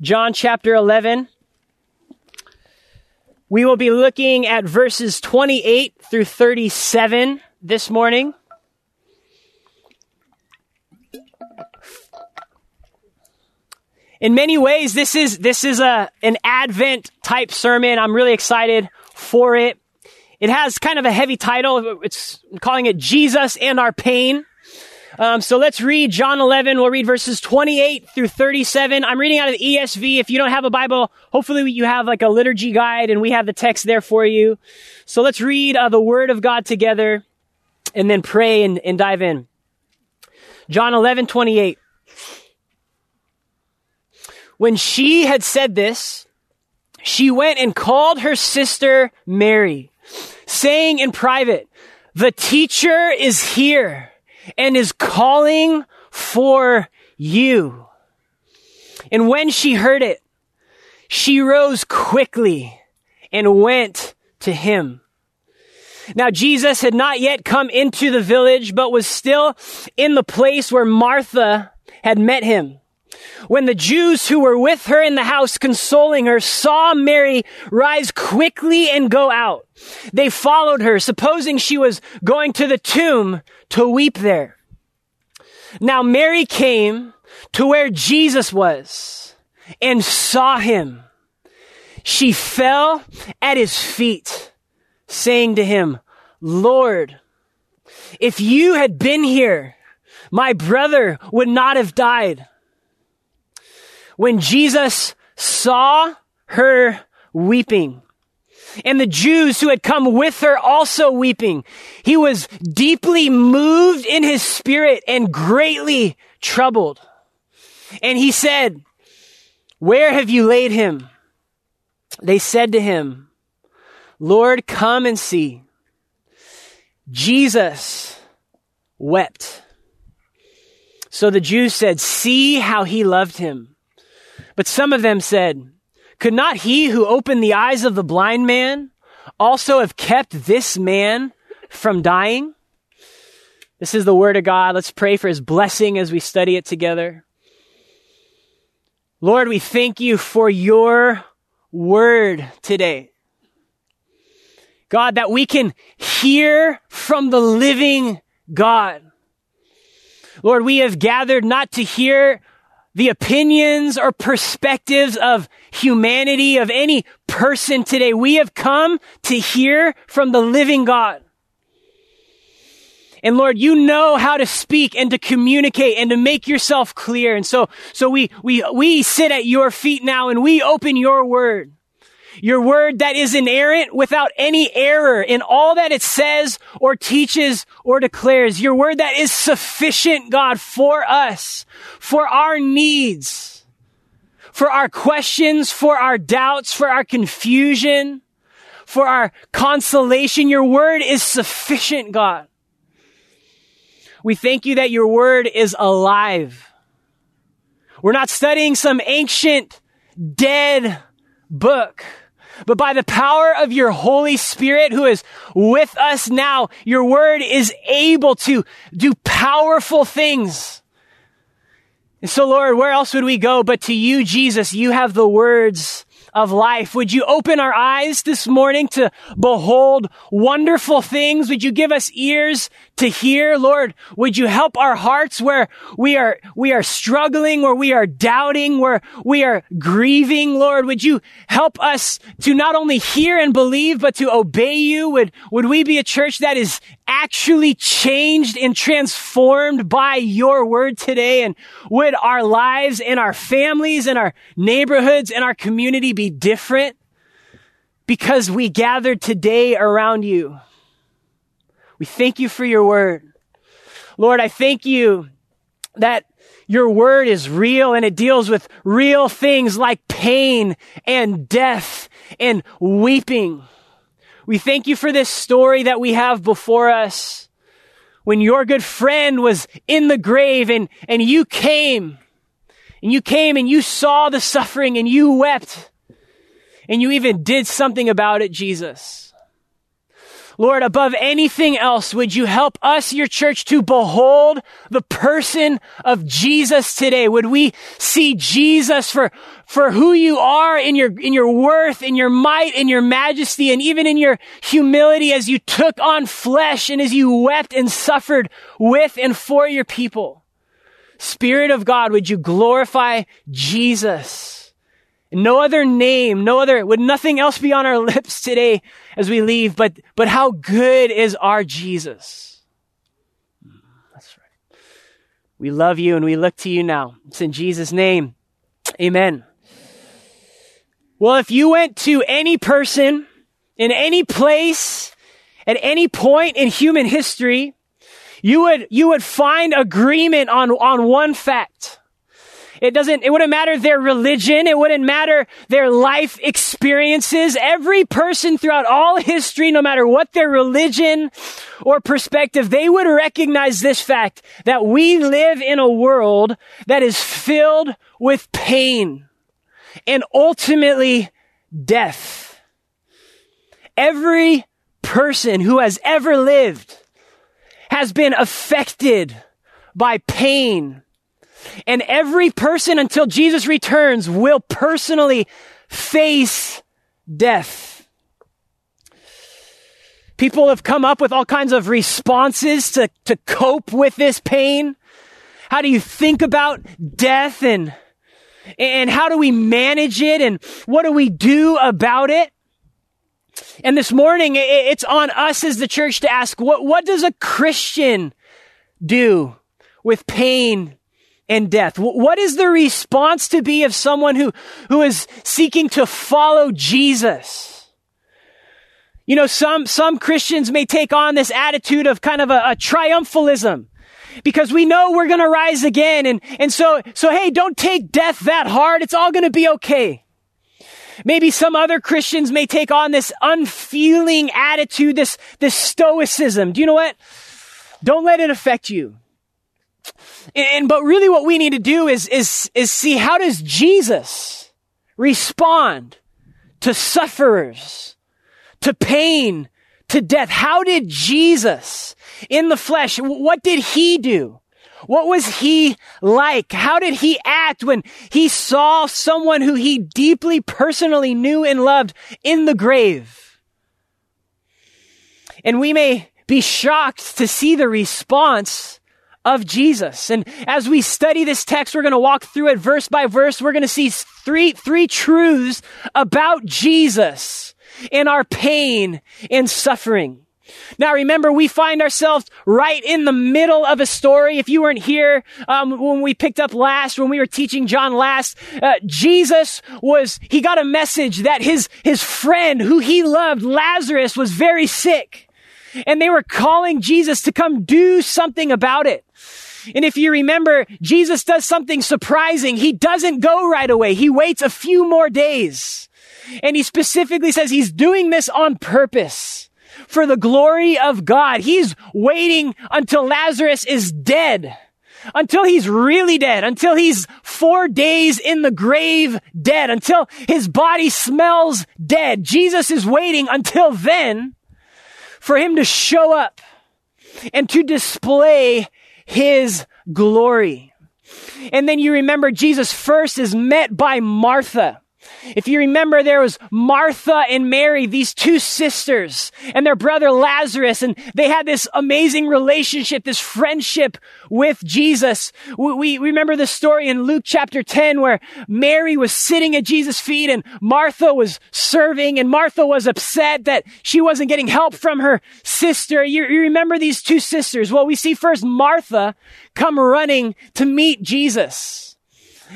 John chapter 11. We will be looking at verses 28 through 37 this morning. In many ways, this is, this is a, an Advent type sermon. I'm really excited for it. It has kind of a heavy title. It's I'm calling it Jesus in Our Pain. Um, so let's read John 11. We'll read verses 28 through 37. I'm reading out of the ESV. If you don't have a Bible, hopefully you have like a liturgy guide and we have the text there for you. So let's read uh, the Word of God together and then pray and, and dive in. John 11, 28. When she had said this, she went and called her sister Mary, saying in private, the teacher is here and is calling for you. And when she heard it, she rose quickly and went to him. Now Jesus had not yet come into the village, but was still in the place where Martha had met him. When the Jews who were with her in the house consoling her saw Mary rise quickly and go out, they followed her, supposing she was going to the tomb to weep there. Now Mary came to where Jesus was and saw him. She fell at his feet, saying to him, Lord, if you had been here, my brother would not have died. When Jesus saw her weeping, and the Jews who had come with her also weeping. He was deeply moved in his spirit and greatly troubled. And he said, Where have you laid him? They said to him, Lord, come and see. Jesus wept. So the Jews said, See how he loved him. But some of them said, could not he who opened the eyes of the blind man also have kept this man from dying? This is the word of God. Let's pray for his blessing as we study it together. Lord, we thank you for your word today. God, that we can hear from the living God. Lord, we have gathered not to hear the opinions or perspectives of humanity, of any person today. We have come to hear from the living God. And Lord, you know how to speak and to communicate and to make yourself clear. And so, so we, we, we sit at your feet now and we open your word. Your word that is inerrant without any error in all that it says or teaches or declares. Your word that is sufficient, God, for us, for our needs, for our questions, for our doubts, for our confusion, for our consolation. Your word is sufficient, God. We thank you that your word is alive. We're not studying some ancient, dead book but by the power of your Holy Spirit who is with us now, your word is able to do powerful things. And so, Lord, where else would we go but to you, Jesus? You have the words of life. Would you open our eyes this morning to behold wonderful things? Would you give us ears to hear? Lord, would you help our hearts where we are, we are struggling, where we are doubting, where we are grieving? Lord, would you help us to not only hear and believe, but to obey you? Would, would we be a church that is actually changed and transformed by your word today? And would our lives and our families and our neighborhoods and our community be different because we gathered today around you? We thank you for your word. Lord, I thank you that your word is real and it deals with real things like pain and death and weeping. We thank you for this story that we have before us. When your good friend was in the grave and, and you came and you came and you saw the suffering and you wept and you even did something about it, Jesus. Lord, above anything else, would you help us, your church, to behold the person of Jesus today? Would we see Jesus for, for who you are in your, in your worth, in your might, in your majesty, and even in your humility as you took on flesh and as you wept and suffered with and for your people? Spirit of God, would you glorify Jesus? No other name, no other, would nothing else be on our lips today as we leave, but, but how good is our Jesus? That's right. We love you and we look to you now. It's in Jesus' name. Amen. Well, if you went to any person in any place at any point in human history, you would, you would find agreement on, on one fact. It doesn't, it wouldn't matter their religion. It wouldn't matter their life experiences. Every person throughout all history, no matter what their religion or perspective, they would recognize this fact that we live in a world that is filled with pain and ultimately death. Every person who has ever lived has been affected by pain and every person until Jesus returns will personally face death. People have come up with all kinds of responses to, to cope with this pain. How do you think about death and, and how do we manage it and what do we do about it? And this morning, it's on us as the church to ask, what, what does a Christian do with pain and death? What is the response to be of someone who, who is seeking to follow Jesus? You know, some, some Christians may take on this attitude of kind of a, a triumphalism because we know we're going to rise again. And, and so, so hey, don't take death that hard. It's all going to be okay. Maybe some other Christians may take on this unfeeling attitude, this, this stoicism. Do you know what? Don't let it affect you. And, but really what we need to do is, is, is see how does Jesus respond to sufferers, to pain, to death? How did Jesus in the flesh, what did he do? What was he like? How did he act when he saw someone who he deeply personally knew and loved in the grave? And we may be shocked to see the response of Jesus. And as we study this text, we're going to walk through it verse by verse. We're going to see three, three truths about Jesus in our pain and suffering. Now remember, we find ourselves right in the middle of a story. If you weren't here um, when we picked up last, when we were teaching John last, uh, Jesus was, he got a message that his, his friend who he loved, Lazarus, was very sick. And they were calling Jesus to come do something about it. And if you remember, Jesus does something surprising. He doesn't go right away. He waits a few more days. And he specifically says he's doing this on purpose for the glory of God. He's waiting until Lazarus is dead. Until he's really dead, until he's four days in the grave dead, until his body smells dead. Jesus is waiting until then for him to show up and to display his glory. And then you remember Jesus first is met by Martha. If you remember, there was Martha and Mary, these two sisters, and their brother Lazarus, and they had this amazing relationship, this friendship with Jesus. We, we remember the story in Luke chapter 10 where Mary was sitting at Jesus' feet and Martha was serving, and Martha was upset that she wasn't getting help from her sister. You, you remember these two sisters? Well, we see first Martha come running to meet Jesus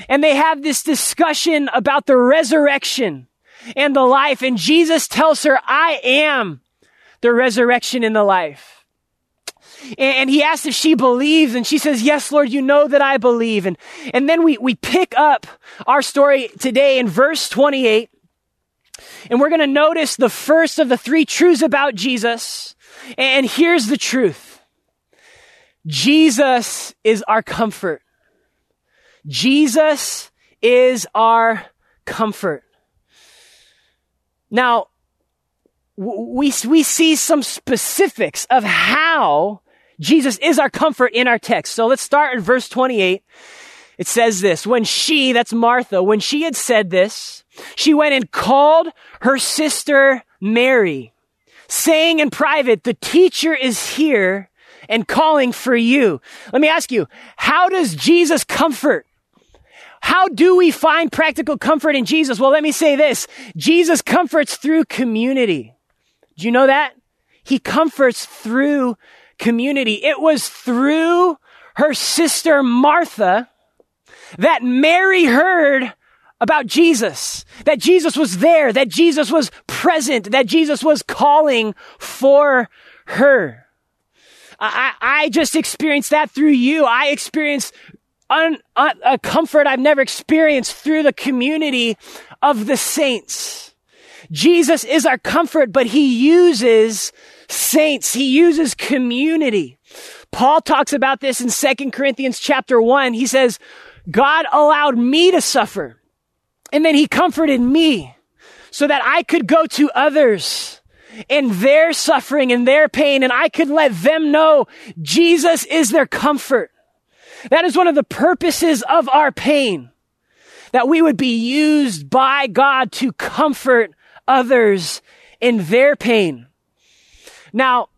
and they have this discussion about the resurrection and the life. And Jesus tells her, I am the resurrection and the life. And he asks if she believes, and she says, Yes, Lord, you know that I believe. And, and then we, we pick up our story today in verse 28. And we're going to notice the first of the three truths about Jesus. And here's the truth Jesus is our comfort. Jesus is our comfort. Now, we, we see some specifics of how Jesus is our comfort in our text. So let's start in verse 28. It says this, when she, that's Martha, when she had said this, she went and called her sister Mary, saying in private, the teacher is here and calling for you. Let me ask you, how does Jesus comfort? How do we find practical comfort in Jesus? Well, let me say this. Jesus comforts through community. Do you know that? He comforts through community. It was through her sister Martha that Mary heard about Jesus, that Jesus was there, that Jesus was present, that Jesus was calling for her. I, I just experienced that through you. I experienced un, un, a comfort I've never experienced through the community of the saints. Jesus is our comfort, but he uses saints. He uses community. Paul talks about this in 2 Corinthians chapter 1. He says, God allowed me to suffer. And then he comforted me so that I could go to others in their suffering and their pain and I could let them know Jesus is their comfort. That is one of the purposes of our pain. That we would be used by God to comfort others in their pain. Now,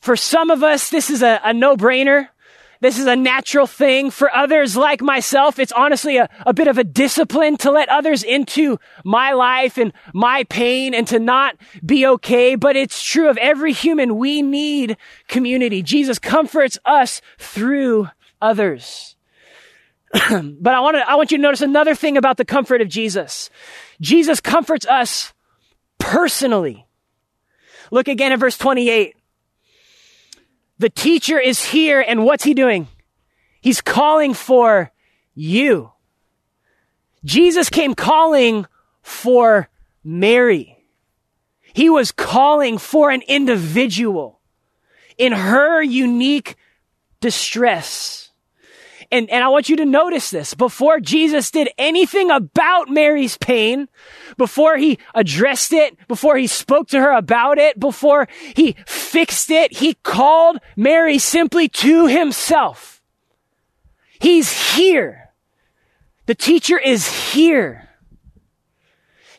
for some of us, this is a, a no-brainer. This is a natural thing. For others like myself, it's honestly a, a bit of a discipline to let others into my life and my pain and to not be okay. But it's true of every human. We need community. Jesus comforts us through others. but I want to, I want you to notice another thing about the comfort of Jesus. Jesus comforts us personally. Look again at verse 28. The teacher is here and what's he doing? He's calling for you. Jesus came calling for Mary. He was calling for an individual in her unique distress. And, and I want you to notice this. Before Jesus did anything about Mary's pain, before he addressed it, before he spoke to her about it, before he fixed it, he called Mary simply to himself. He's here. The teacher is here.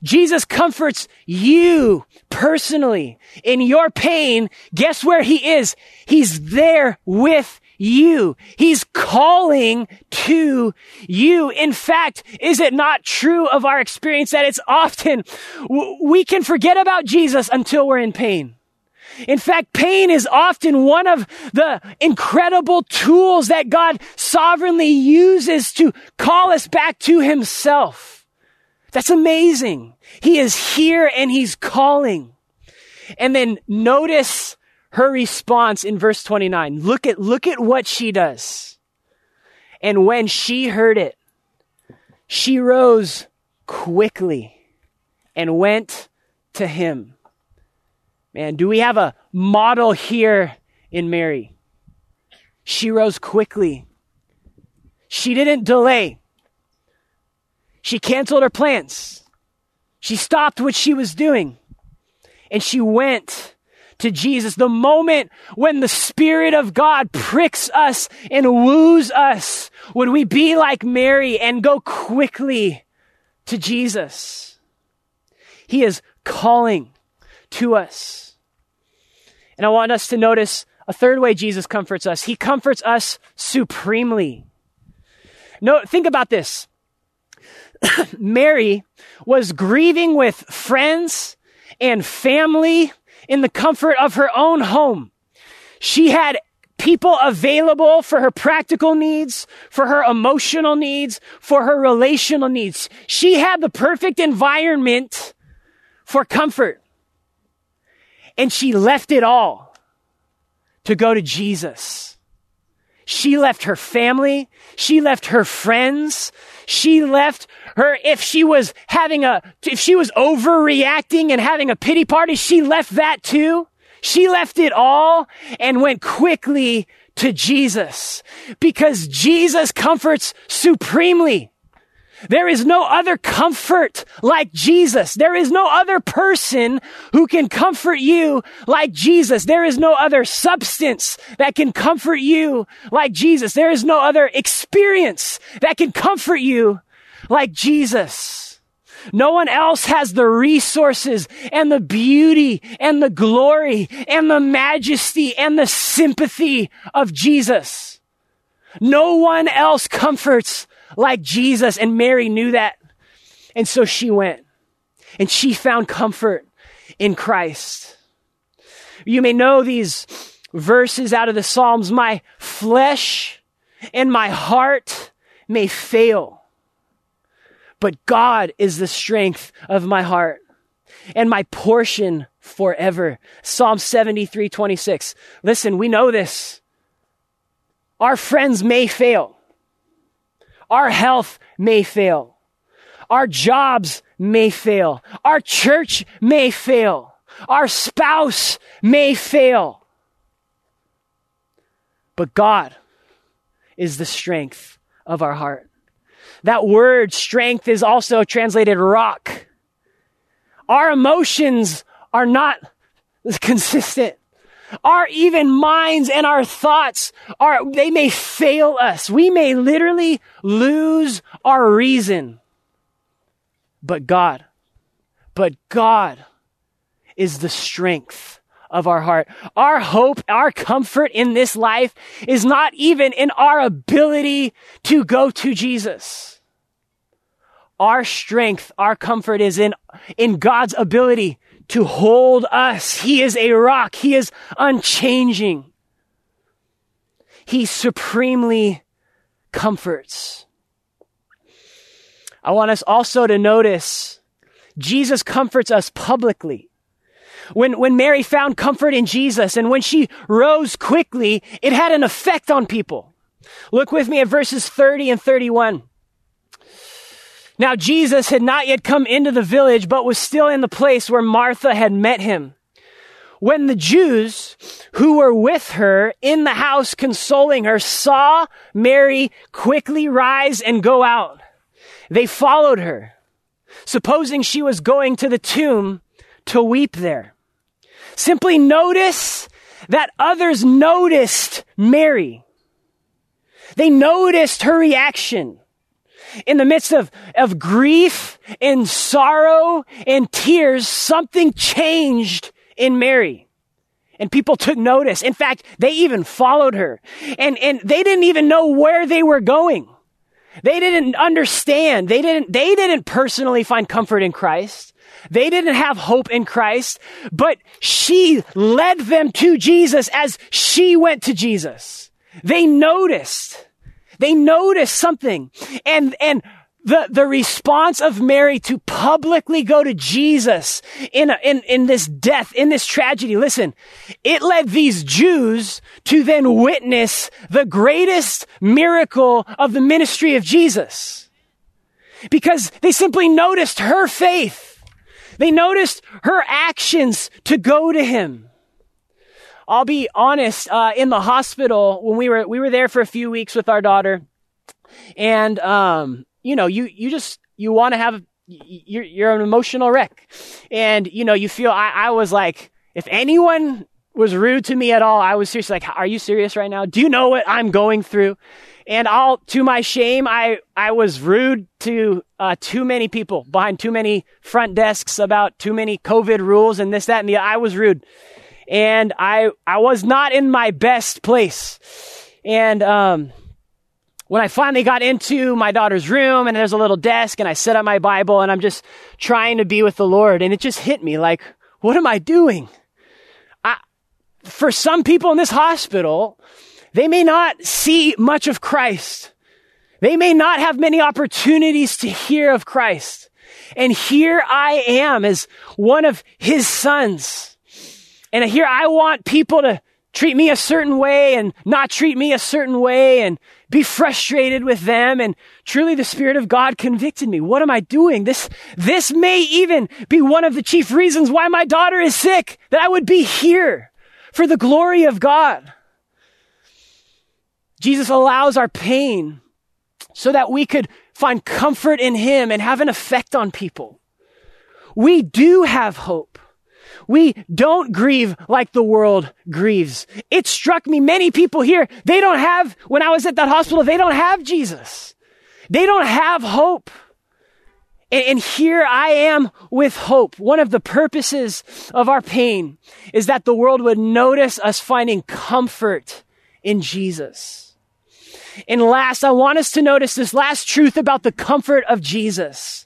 Jesus comforts you personally in your pain. Guess where he is? He's there with you. He's calling to you. In fact, is it not true of our experience that it's often we can forget about Jesus until we're in pain? In fact, pain is often one of the incredible tools that God sovereignly uses to call us back to himself. That's amazing. He is here and he's calling. And then notice her response in verse 29. Look at, look at what she does. And when she heard it, she rose quickly and went to him. Man, do we have a model here in Mary? She rose quickly. She didn't delay. She canceled her plans. She stopped what she was doing and she went to Jesus, the moment when the Spirit of God pricks us and woos us, would we be like Mary and go quickly to Jesus? He is calling to us. And I want us to notice a third way Jesus comforts us. He comforts us supremely. No, think about this. Mary was grieving with friends and family in the comfort of her own home. She had people available for her practical needs, for her emotional needs, for her relational needs. She had the perfect environment for comfort. And she left it all to go to Jesus. She left her family. She left her friends. She left her, if she was having a, if she was overreacting and having a pity party, she left that too. She left it all and went quickly to Jesus because Jesus comforts supremely. There is no other comfort like Jesus. There is no other person who can comfort you like Jesus. There is no other substance that can comfort you like Jesus. There is no other experience that can comfort you like Jesus. No one else has the resources and the beauty and the glory and the majesty and the sympathy of Jesus. No one else comforts like Jesus. And Mary knew that. And so she went and she found comfort in Christ. You may know these verses out of the Psalms. My flesh and my heart may fail, but God is the strength of my heart and my portion forever. Psalm 73, 26. Listen, we know this. Our friends may fail. Our health may fail. Our jobs may fail. Our church may fail. Our spouse may fail. But God is the strength of our heart. That word strength is also translated rock. Our emotions are not consistent. Our even minds and our thoughts are, they may fail us. We may literally lose our reason. But God, but God is the strength of our heart. Our hope, our comfort in this life is not even in our ability to go to Jesus. Our strength, our comfort is in, in God's ability to hold us. He is a rock. He is unchanging. He supremely comforts. I want us also to notice Jesus comforts us publicly. When, when Mary found comfort in Jesus and when she rose quickly, it had an effect on people. Look with me at verses 30 and 31. Now Jesus had not yet come into the village, but was still in the place where Martha had met him. When the Jews who were with her in the house consoling her saw Mary quickly rise and go out, they followed her, supposing she was going to the tomb to weep there. Simply notice that others noticed Mary. They noticed her reaction in the midst of, of grief and sorrow and tears, something changed in Mary. And people took notice. In fact, they even followed her. And, and they didn't even know where they were going. They didn't understand. They didn't, they didn't personally find comfort in Christ. They didn't have hope in Christ, but she led them to Jesus as she went to Jesus. They noticed. They noticed something. And, and the, the response of Mary to publicly go to Jesus in, a, in, in this death, in this tragedy, listen, it led these Jews to then witness the greatest miracle of the ministry of Jesus. Because they simply noticed her faith. They noticed her actions to go to him. I'll be honest, uh, in the hospital, when we were, we were there for a few weeks with our daughter, and, um, you know, you, you just, you want to have, you're, you're an emotional wreck. And, you know, you feel, I, I was like, if anyone was rude to me at all, I was seriously like, are you serious right now? Do you know what I'm going through? And all to my shame, I, I was rude to uh, too many people behind too many front desks about too many COVID rules and this, that, and the. I was rude and I I was not in my best place. And um, when I finally got into my daughter's room and there's a little desk and I set up my Bible and I'm just trying to be with the Lord and it just hit me like, what am I doing? I, for some people in this hospital, they may not see much of Christ. They may not have many opportunities to hear of Christ. And here I am as one of his sons. And here I want people to treat me a certain way and not treat me a certain way and be frustrated with them. And truly the Spirit of God convicted me. What am I doing? This, this may even be one of the chief reasons why my daughter is sick, that I would be here for the glory of God. Jesus allows our pain so that we could find comfort in Him and have an effect on people. We do have hope. We don't grieve like the world grieves. It struck me many people here, they don't have, when I was at that hospital, they don't have Jesus. They don't have hope. And, here I am with hope. One of the purposes of our pain is that the world would notice us finding comfort in Jesus. And last, I want us to notice this last truth about the comfort of Jesus.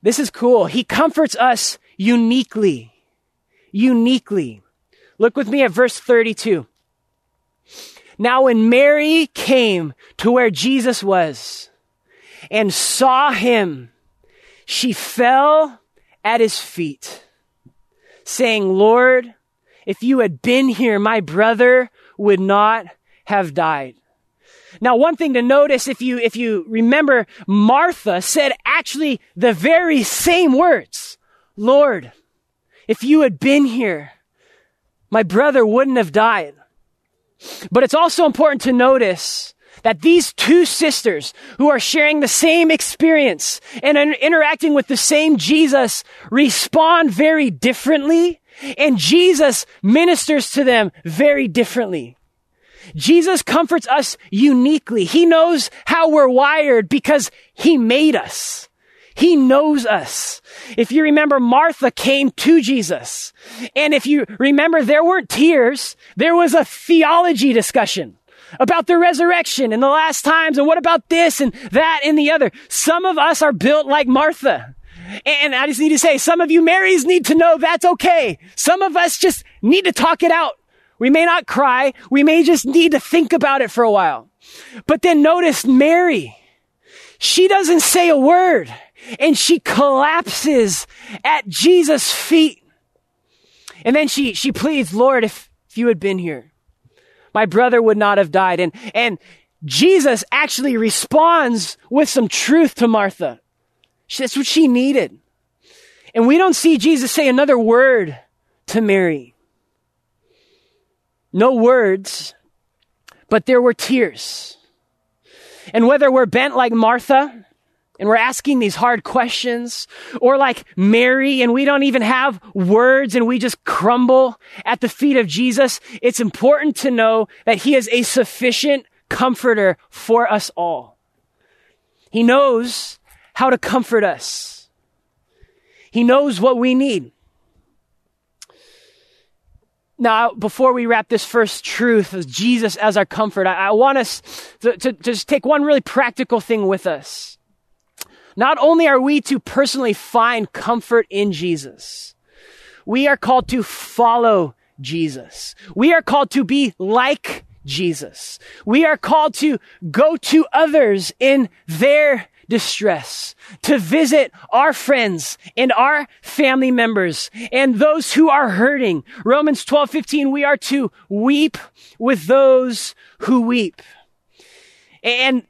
This is cool. He comforts us uniquely. Uniquely. Look with me at verse 32. Now when Mary came to where Jesus was and saw him, she fell at his feet, saying, Lord, if you had been here, my brother would not have died. Now, one thing to notice if you, if you remember, Martha said actually the very same words. Lord, if you had been here, my brother wouldn't have died. But it's also important to notice that these two sisters who are sharing the same experience and interacting with the same Jesus respond very differently and Jesus ministers to them very differently. Jesus comforts us uniquely. He knows how we're wired because he made us. He knows us. If you remember, Martha came to Jesus. And if you remember, there weren't tears. There was a theology discussion about the resurrection and the last times and what about this and that and the other. Some of us are built like Martha. And I just need to say, some of you Marys need to know that's okay. Some of us just need to talk it out. We may not cry. We may just need to think about it for a while. But then notice Mary. She doesn't say a word and she collapses at Jesus' feet. And then she, she pleads, Lord, if, if you had been here, my brother would not have died. And, and Jesus actually responds with some truth to Martha. That's what she needed. And we don't see Jesus say another word to Mary. No words, but there were tears. And whether we're bent like Martha and we're asking these hard questions, or like Mary and we don't even have words and we just crumble at the feet of Jesus, it's important to know that He is a sufficient comforter for us all. He knows how to comfort us. He knows what we need. Now, before we wrap this first truth of Jesus as our comfort, I, I want us to, to, to just take one really practical thing with us. Not only are we to personally find comfort in Jesus, we are called to follow Jesus. We are called to be like Jesus. We are called to go to others in their distress, to visit our friends and our family members and those who are hurting. Romans 12, 15, we are to weep with those who weep. And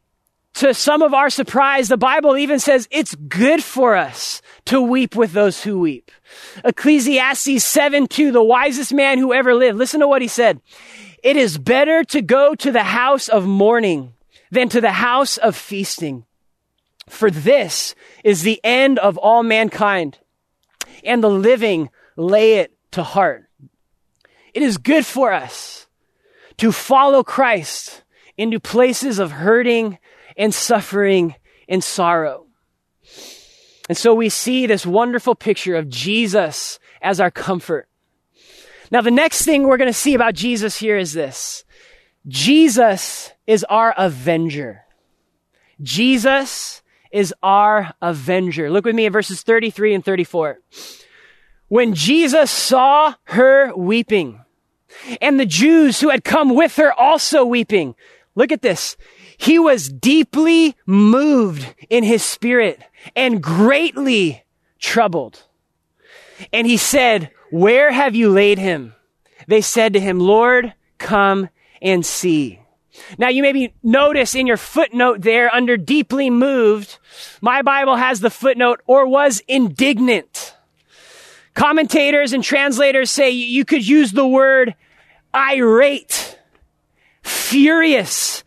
to some of our surprise, the Bible even says it's good for us to weep with those who weep. Ecclesiastes 7, 2, the wisest man who ever lived. Listen to what he said. It is better to go to the house of mourning than to the house of feasting for this is the end of all mankind, and the living lay it to heart. It is good for us to follow Christ into places of hurting and suffering and sorrow. And so we see this wonderful picture of Jesus as our comfort. Now, the next thing we're going to see about Jesus here is this Jesus is our avenger. Jesus is our avenger. Look with me at verses 33 and 34. When Jesus saw her weeping, and the Jews who had come with her also weeping, look at this. He was deeply moved in his spirit and greatly troubled. And he said, Where have you laid him? They said to him, Lord, come and see. Now you maybe notice in your footnote there under deeply moved, my Bible has the footnote or was indignant. Commentators and translators say you could use the word irate, furious,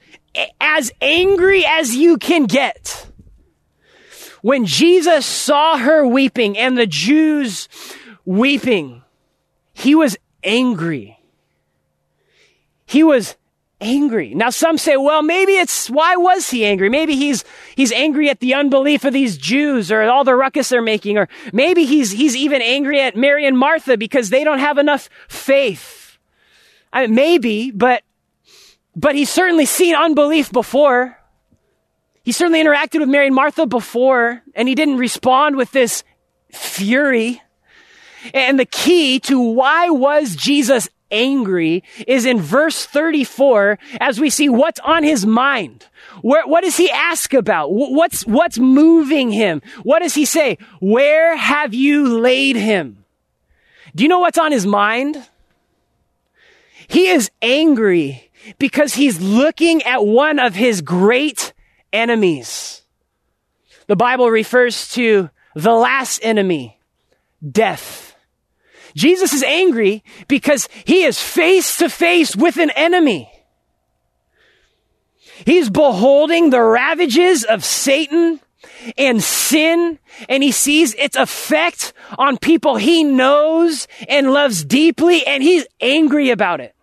as angry as you can get. When Jesus saw her weeping and the Jews weeping, he was angry. He was angry. Now some say, well, maybe it's, why was he angry? Maybe he's, he's angry at the unbelief of these Jews or all the ruckus they're making, or maybe he's, he's even angry at Mary and Martha because they don't have enough faith. I mean, maybe, but, but he's certainly seen unbelief before. He certainly interacted with Mary and Martha before, and he didn't respond with this fury. And the key to why was Jesus angry is in verse 34 as we see what's on his mind. Where, what does he ask about? What's, what's moving him? What does he say? Where have you laid him? Do you know what's on his mind? He is angry because he's looking at one of his great enemies. The Bible refers to the last enemy, death. Jesus is angry because he is face to face with an enemy. He's beholding the ravages of Satan and sin, and he sees its effect on people he knows and loves deeply, and he's angry about it.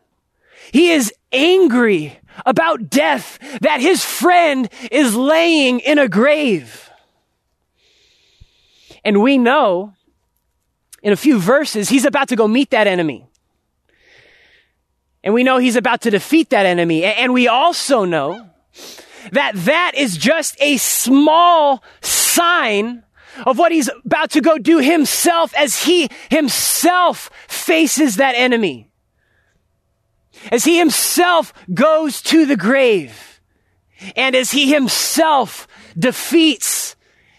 He is angry about death that his friend is laying in a grave. And we know in a few verses, he's about to go meet that enemy. And we know he's about to defeat that enemy. And we also know that that is just a small sign of what he's about to go do himself as he himself faces that enemy. As he himself goes to the grave. And as he himself defeats,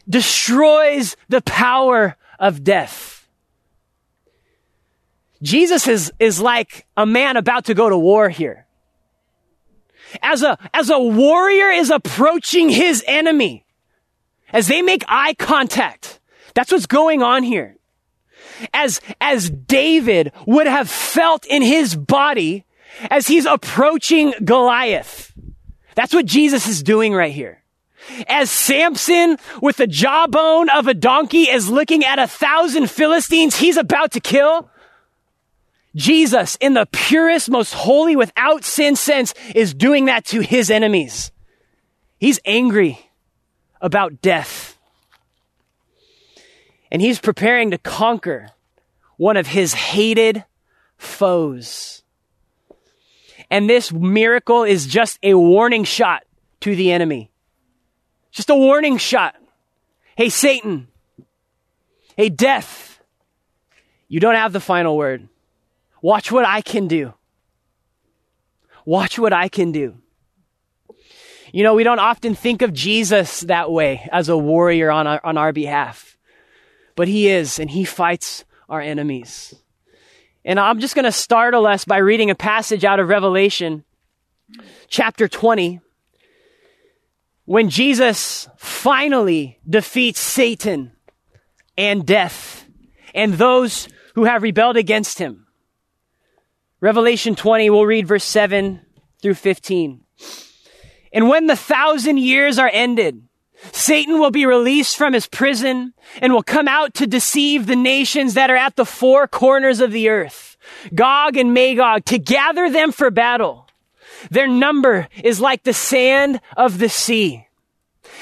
destroys the power of death. Jesus is, is like a man about to go to war here. As a, as a warrior is approaching his enemy, as they make eye contact, that's what's going on here. As, as David would have felt in his body as he's approaching Goliath. That's what Jesus is doing right here. As Samson with the jawbone of a donkey is looking at a thousand Philistines he's about to kill, Jesus, in the purest, most holy, without sin sense, is doing that to his enemies. He's angry about death. And he's preparing to conquer one of his hated foes. And this miracle is just a warning shot to the enemy. Just a warning shot. Hey, Satan. Hey, death. You don't have the final word. Watch what I can do. Watch what I can do. You know, we don't often think of Jesus that way as a warrior on our, on our behalf, but he is, and he fights our enemies. And I'm just going to startle us by reading a passage out of Revelation, chapter 20, when Jesus finally defeats Satan and death and those who have rebelled against him. Revelation 20, we'll read verse 7 through 15. And when the thousand years are ended, Satan will be released from his prison and will come out to deceive the nations that are at the four corners of the earth, Gog and Magog, to gather them for battle. Their number is like the sand of the sea.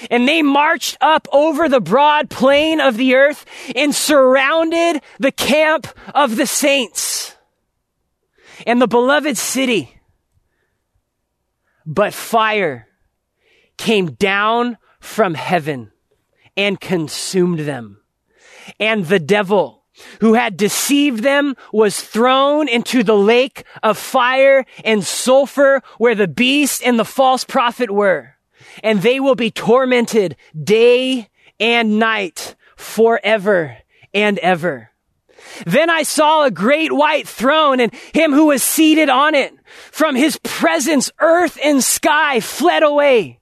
And they marched up over the broad plain of the earth and surrounded the camp of the saints and the beloved city. But fire came down from heaven and consumed them. And the devil who had deceived them was thrown into the lake of fire and sulfur where the beast and the false prophet were. And they will be tormented day and night forever and ever. Then I saw a great white throne and him who was seated on it. From his presence, earth and sky fled away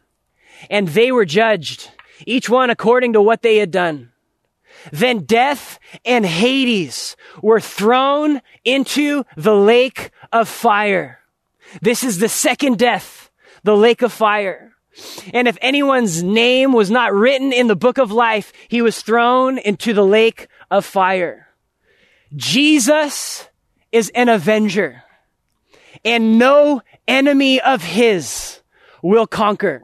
And they were judged, each one according to what they had done. Then death and Hades were thrown into the lake of fire. This is the second death, the lake of fire. And if anyone's name was not written in the book of life, he was thrown into the lake of fire. Jesus is an avenger and no enemy of his will conquer.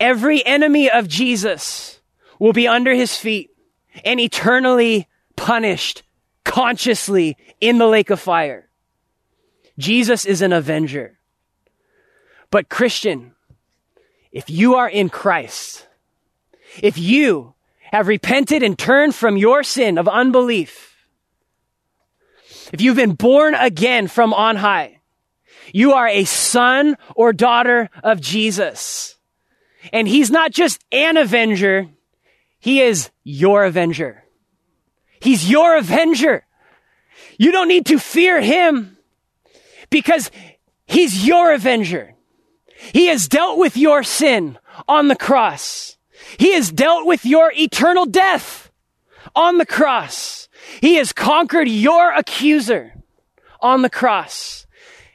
Every enemy of Jesus will be under his feet and eternally punished consciously in the lake of fire. Jesus is an avenger. But Christian, if you are in Christ, if you have repented and turned from your sin of unbelief, if you've been born again from on high, you are a son or daughter of Jesus. And he's not just an avenger, he is your avenger. He's your avenger. You don't need to fear him because he's your avenger. He has dealt with your sin on the cross. He has dealt with your eternal death on the cross. He has conquered your accuser on the cross.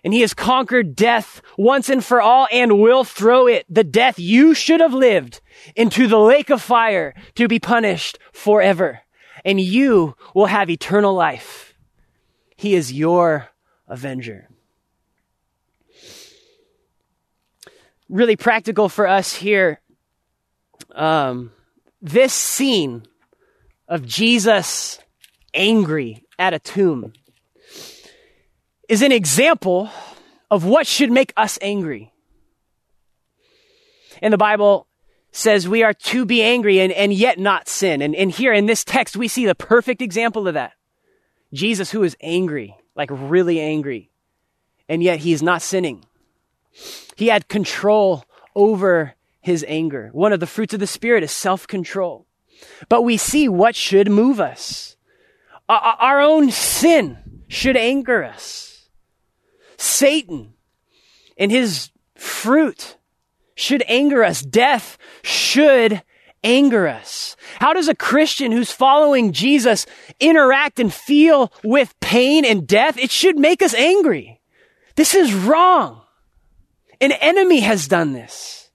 And he has conquered death once and for all and will throw it, the death you should have lived, into the lake of fire to be punished forever. And you will have eternal life. He is your avenger. Really practical for us here. Um, this scene of Jesus angry at a tomb is an example of what should make us angry. And the Bible says we are to be angry and, and yet not sin. And, and here in this text, we see the perfect example of that. Jesus, who is angry, like really angry, and yet he's not sinning. He had control over his anger. One of the fruits of the Spirit is self control. But we see what should move us. Our own sin should anger us. Satan and his fruit should anger us. Death should anger us. How does a Christian who's following Jesus interact and feel with pain and death? It should make us angry. This is wrong. An enemy has done this.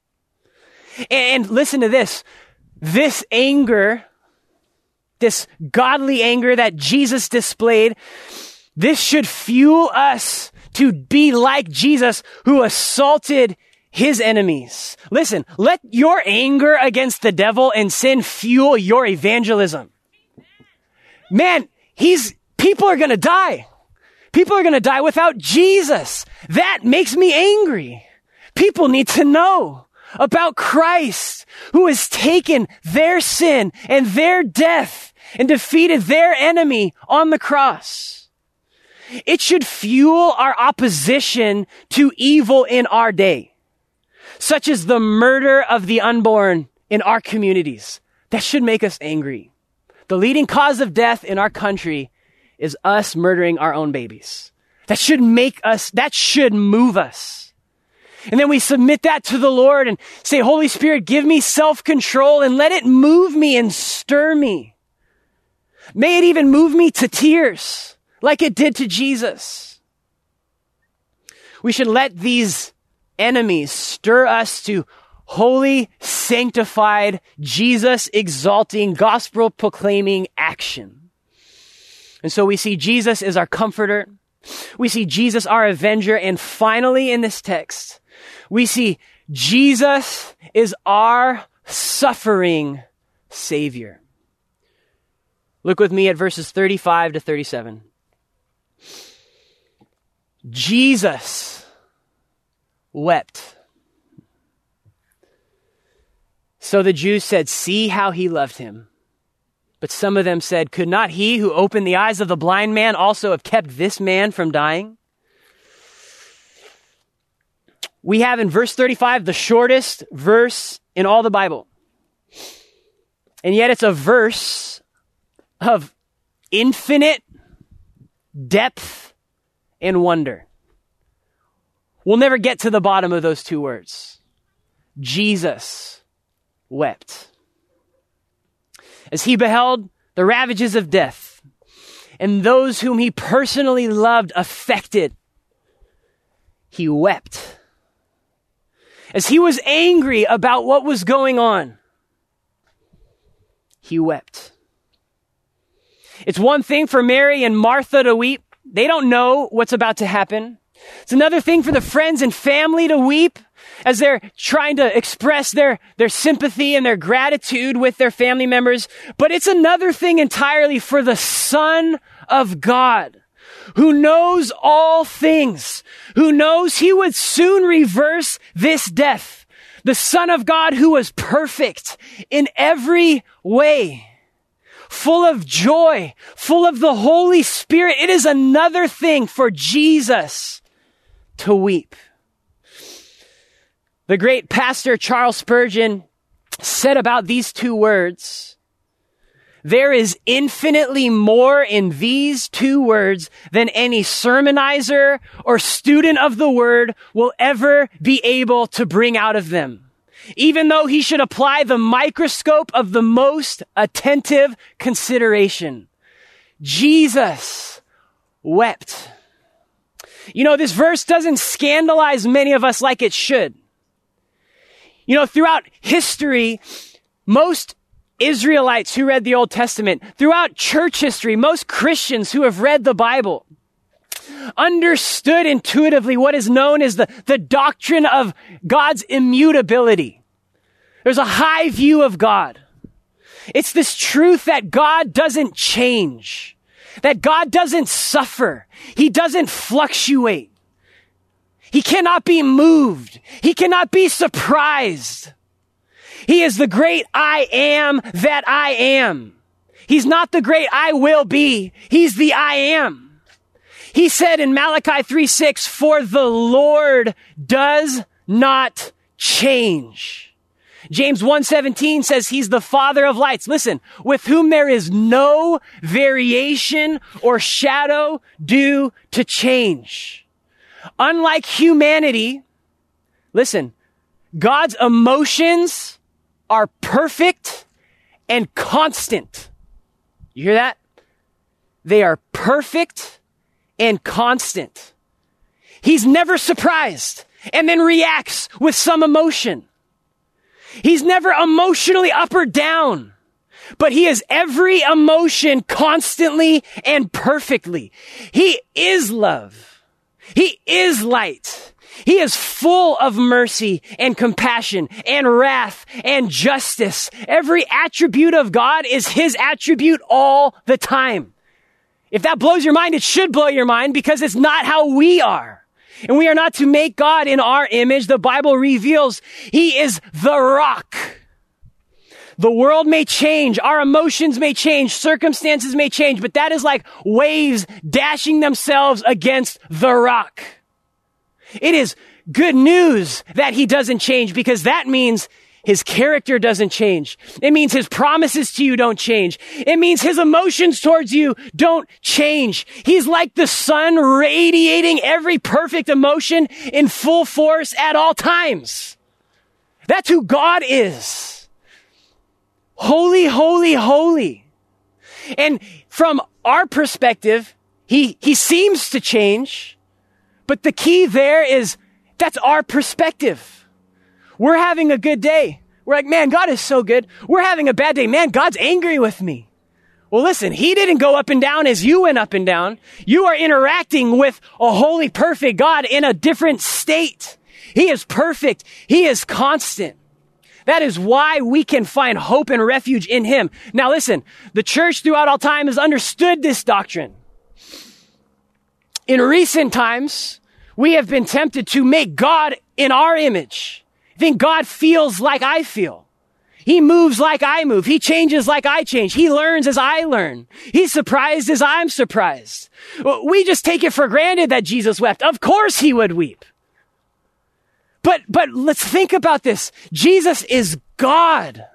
And listen to this. This anger this godly anger that Jesus displayed, this should fuel us to be like Jesus who assaulted his enemies. Listen, let your anger against the devil and sin fuel your evangelism. Man, he's, people are gonna die. People are gonna die without Jesus. That makes me angry. People need to know about Christ who has taken their sin and their death and defeated their enemy on the cross. It should fuel our opposition to evil in our day, such as the murder of the unborn in our communities. That should make us angry. The leading cause of death in our country is us murdering our own babies. That should make us, that should move us. And then we submit that to the Lord and say, Holy Spirit, give me self-control and let it move me and stir me. May it even move me to tears like it did to Jesus. We should let these enemies stir us to holy, sanctified, Jesus exalting, gospel proclaiming action. And so we see Jesus is our comforter. We see Jesus our avenger. And finally in this text, we see Jesus is our suffering savior. Look with me at verses 35 to 37. Jesus wept. So the Jews said, See how he loved him. But some of them said, Could not he who opened the eyes of the blind man also have kept this man from dying? we have in verse 35 the shortest verse in all the Bible. And yet it's a verse of infinite depth and wonder. We'll never get to the bottom of those two words. Jesus wept. As he beheld the ravages of death and those whom he personally loved affected, he wept. As he was angry about what was going on, he wept. It's one thing for Mary and Martha to weep. They don't know what's about to happen. It's another thing for the friends and family to weep as they're trying to express their, their sympathy and their gratitude with their family members. But it's another thing entirely for the Son of God who knows all things, who knows he would soon reverse this death. The Son of God who was perfect in every way full of joy, full of the Holy Spirit. It is another thing for Jesus to weep. The great pastor Charles Spurgeon said about these two words, there is infinitely more in these two words than any sermonizer or student of the word will ever be able to bring out of them even though he should apply the microscope of the most attentive consideration. Jesus wept. You know, this verse doesn't scandalize many of us like it should. You know, throughout history, most Israelites who read the Old Testament, throughout church history, most Christians who have read the Bible, understood intuitively what is known as the, the doctrine of God's immutability. There's a high view of God. It's this truth that God doesn't change, that God doesn't suffer. He doesn't fluctuate. He cannot be moved. He cannot be surprised. He is the great I am that I am. He's not the great I will be. He's the I am. He said in Malachi 3 6, for the Lord does not change. James 1:17 says he's the father of lights. Listen, with whom there is no variation or shadow due to change. Unlike humanity, listen, God's emotions are perfect and constant. You hear that? They are perfect and constant. He's never surprised and then reacts with some emotion. He's never emotionally up or down, but he is every emotion constantly and perfectly. He is love. He is light. He is full of mercy and compassion and wrath and justice. Every attribute of God is his attribute all the time. If that blows your mind, it should blow your mind because it's not how we are. And we are not to make God in our image. The Bible reveals He is the rock. The world may change, our emotions may change, circumstances may change, but that is like waves dashing themselves against the rock. It is good news that he doesn't change because that means his character doesn't change. It means his promises to you don't change. It means his emotions towards you don't change. He's like the sun radiating every perfect emotion in full force at all times. That's who God is. Holy, holy, holy. And from our perspective, he, he seems to change, but the key there is that's our perspective. We're having a good day. We're like, man, God is so good. We're having a bad day. Man, God's angry with me. Well, listen, he didn't go up and down as you went up and down. You are interacting with a holy, perfect God in a different state. He is perfect. He is constant. That is why we can find hope and refuge in him. Now listen, the church throughout all time has understood this doctrine. In recent times, we have been tempted to make God in our image. Think God feels like I feel. He moves like I move. He changes like I change. He learns as I learn. He's surprised as I'm surprised. We just take it for granted that Jesus wept. Of course he would weep. But, but let's think about this. Jesus is God.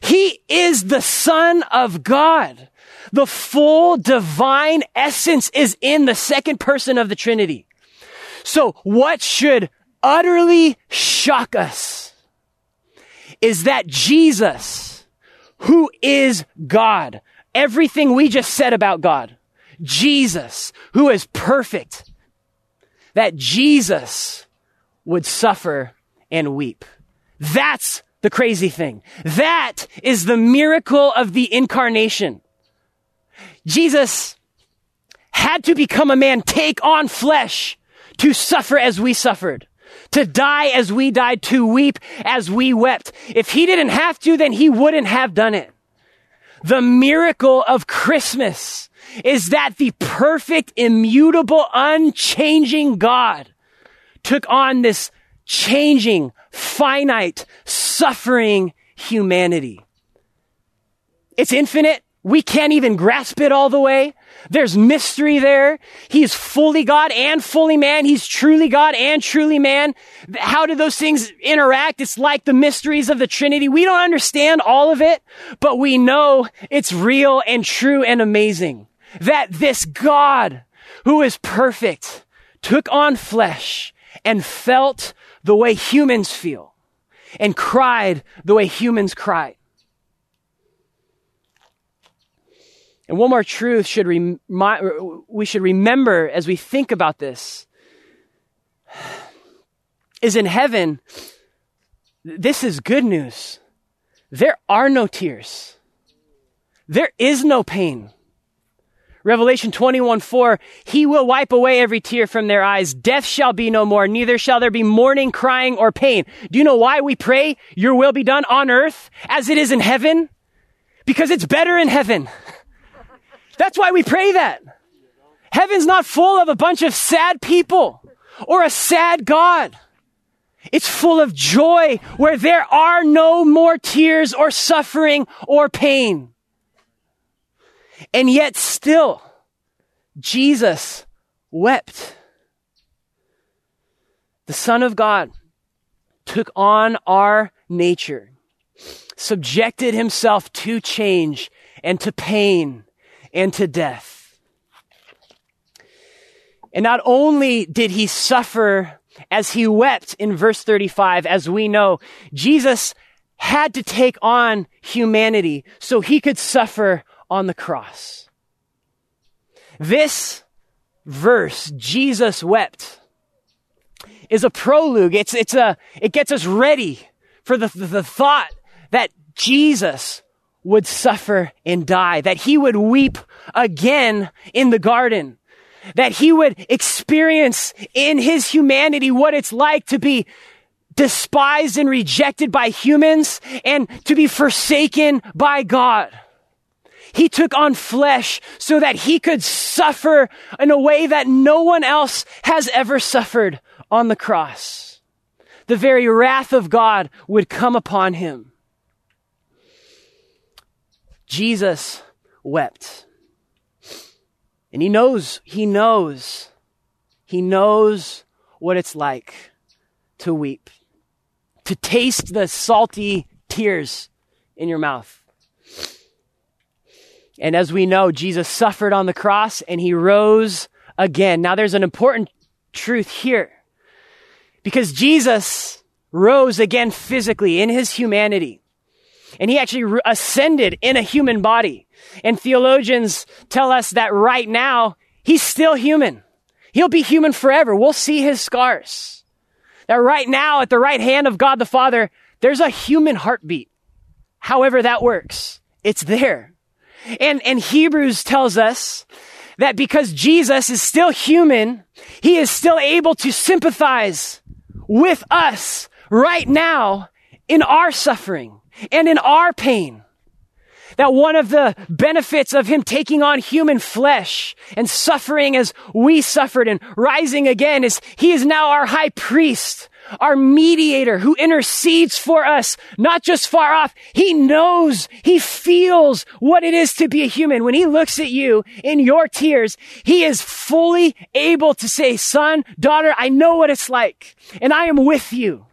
He is the son of God. The full divine essence is in the second person of the Trinity. So what should utterly shock us is that Jesus, who is God, everything we just said about God, Jesus, who is perfect, that Jesus would suffer and weep. That's the crazy thing. That is the miracle of the incarnation. Jesus had to become a man, take on flesh to suffer as we suffered, to die as we died, to weep as we wept. If he didn't have to, then he wouldn't have done it. The miracle of Christmas is that the perfect, immutable, unchanging God took on this changing, finite, suffering humanity. It's infinite. We can't even grasp it all the way. There's mystery there. He's fully God and fully man. He's truly God and truly man. How do those things interact? It's like the mysteries of the Trinity. We don't understand all of it, but we know it's real and true and amazing that this God who is perfect took on flesh and felt the way humans feel and cried the way humans cry. And one more truth should rem- we should remember as we think about this is in heaven, this is good news. There are no tears. There is no pain. Revelation 21, 4, He will wipe away every tear from their eyes. Death shall be no more, neither shall there be mourning, crying, or pain. Do you know why we pray, Your will be done on earth as it is in heaven? Because it's better in heaven. That's why we pray that. Heaven's not full of a bunch of sad people or a sad God. It's full of joy where there are no more tears or suffering or pain. And yet still, Jesus wept. The Son of God took on our nature, subjected himself to change and to pain and to death. And not only did he suffer as he wept in verse 35, as we know, Jesus had to take on humanity so he could suffer on the cross. This verse, Jesus wept, is a prologue. It's, it's a, it gets us ready for the, the, thought that Jesus would suffer and die, that he would weep again in the garden, that he would experience in his humanity what it's like to be despised and rejected by humans and to be forsaken by God. He took on flesh so that he could suffer in a way that no one else has ever suffered on the cross. The very wrath of God would come upon him. Jesus wept. And he knows, he knows, he knows what it's like to weep, to taste the salty tears in your mouth. And as we know, Jesus suffered on the cross and he rose again. Now there's an important truth here because Jesus rose again physically in his humanity. And he actually ascended in a human body. And theologians tell us that right now, he's still human. He'll be human forever. We'll see his scars. That right now, at the right hand of God the Father, there's a human heartbeat. However that works, it's there. And, and Hebrews tells us that because Jesus is still human, he is still able to sympathize with us right now in our suffering and in our pain. That one of the benefits of him taking on human flesh and suffering as we suffered and rising again is he is now our high priest our mediator who intercedes for us, not just far off. He knows, he feels what it is to be a human. When he looks at you in your tears, he is fully able to say, son, daughter, I know what it's like and I am with you.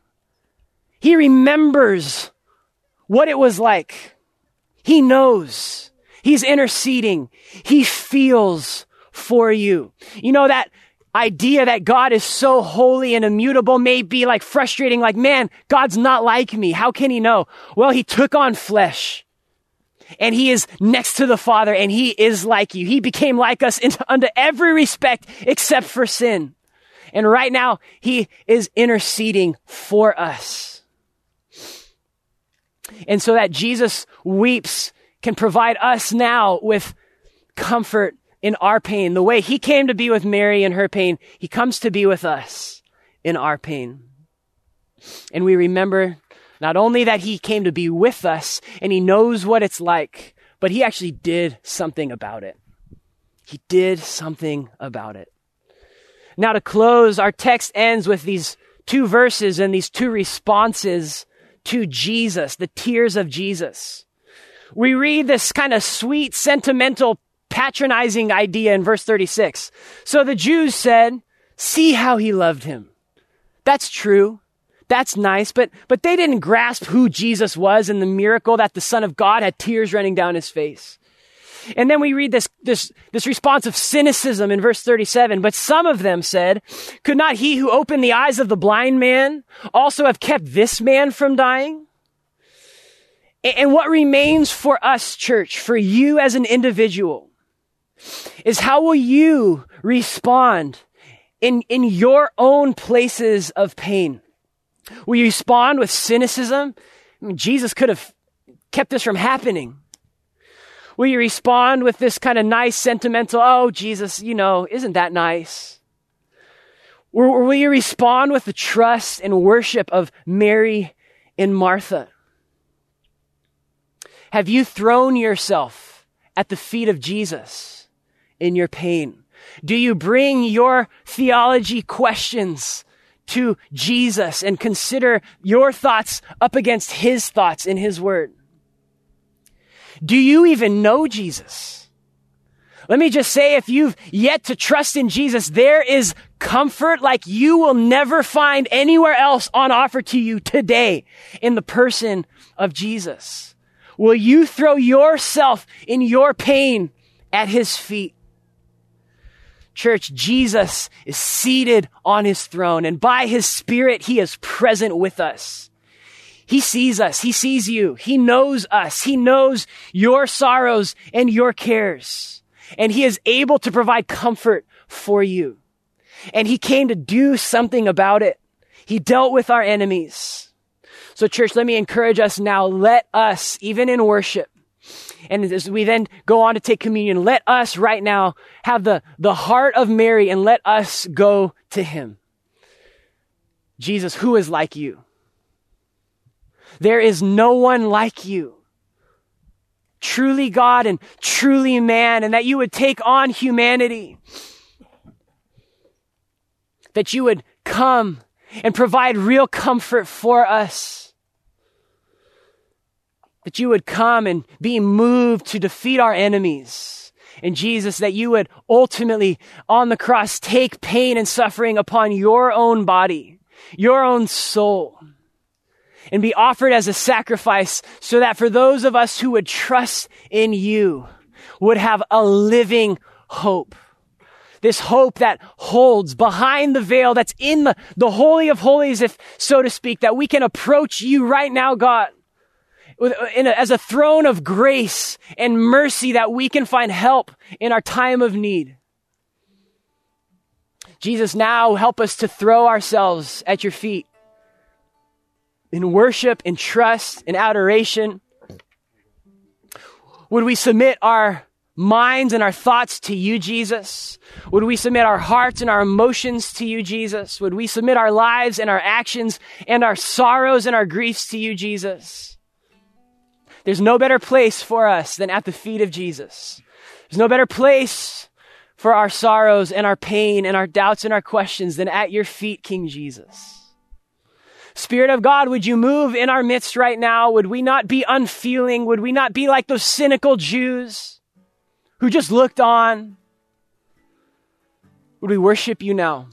He remembers what it was like. He knows. He's interceding. He feels for you. You know that idea that God is so holy and immutable may be like frustrating, like, man, God's not like me. How can he know? Well, he took on flesh and he is next to the Father and he is like you. He became like us in, under every respect except for sin. And right now, he is interceding for us. And so that Jesus weeps can provide us now with comfort in our pain. The way he came to be with Mary in her pain, he comes to be with us in our pain. And we remember not only that he came to be with us and he knows what it's like, but he actually did something about it. He did something about it. Now to close, our text ends with these two verses and these two responses to Jesus, the tears of Jesus. We read this kind of sweet, sentimental patronizing idea in verse 36. So the Jews said, see how he loved him. That's true. That's nice, but, but they didn't grasp who Jesus was and the miracle that the Son of God had tears running down his face. And then we read this, this, this response of cynicism in verse 37. But some of them said, could not he who opened the eyes of the blind man also have kept this man from dying? And what remains for us, church, for you as an individual, is how will you respond in, in your own places of pain? Will you respond with cynicism? I mean, Jesus could have kept this from happening. Will you respond with this kind of nice, sentimental, oh, Jesus, you know, isn't that nice? Or, will you respond with the trust and worship of Mary and Martha? Have you thrown yourself at the feet of Jesus? in your pain? Do you bring your theology questions to Jesus and consider your thoughts up against his thoughts in his word? Do you even know Jesus? Let me just say, if you've yet to trust in Jesus, there is comfort like you will never find anywhere else on offer to you today in the person of Jesus. Will you throw yourself in your pain at his feet? Church, Jesus is seated on his throne and by his spirit, he is present with us. He sees us. He sees you. He knows us. He knows your sorrows and your cares. And he is able to provide comfort for you. And he came to do something about it. He dealt with our enemies. So church, let me encourage us now. Let us, even in worship, and as we then go on to take communion, let us right now have the, the heart of Mary and let us go to him. Jesus, who is like you? There is no one like you. Truly God and truly man, and that you would take on humanity. That you would come and provide real comfort for us that you would come and be moved to defeat our enemies. And Jesus, that you would ultimately on the cross take pain and suffering upon your own body, your own soul, and be offered as a sacrifice so that for those of us who would trust in you would have a living hope. This hope that holds behind the veil that's in the, the Holy of Holies, if so to speak, that we can approach you right now, God a, as a throne of grace and mercy that we can find help in our time of need. Jesus, now help us to throw ourselves at your feet in worship, in trust, in adoration. Would we submit our minds and our thoughts to you, Jesus? Would we submit our hearts and our emotions to you, Jesus? Would we submit our lives and our actions and our sorrows and our griefs to you, Jesus? There's no better place for us than at the feet of Jesus. There's no better place for our sorrows and our pain and our doubts and our questions than at your feet, King Jesus. Spirit of God, would you move in our midst right now? Would we not be unfeeling? Would we not be like those cynical Jews who just looked on? Would we worship you now?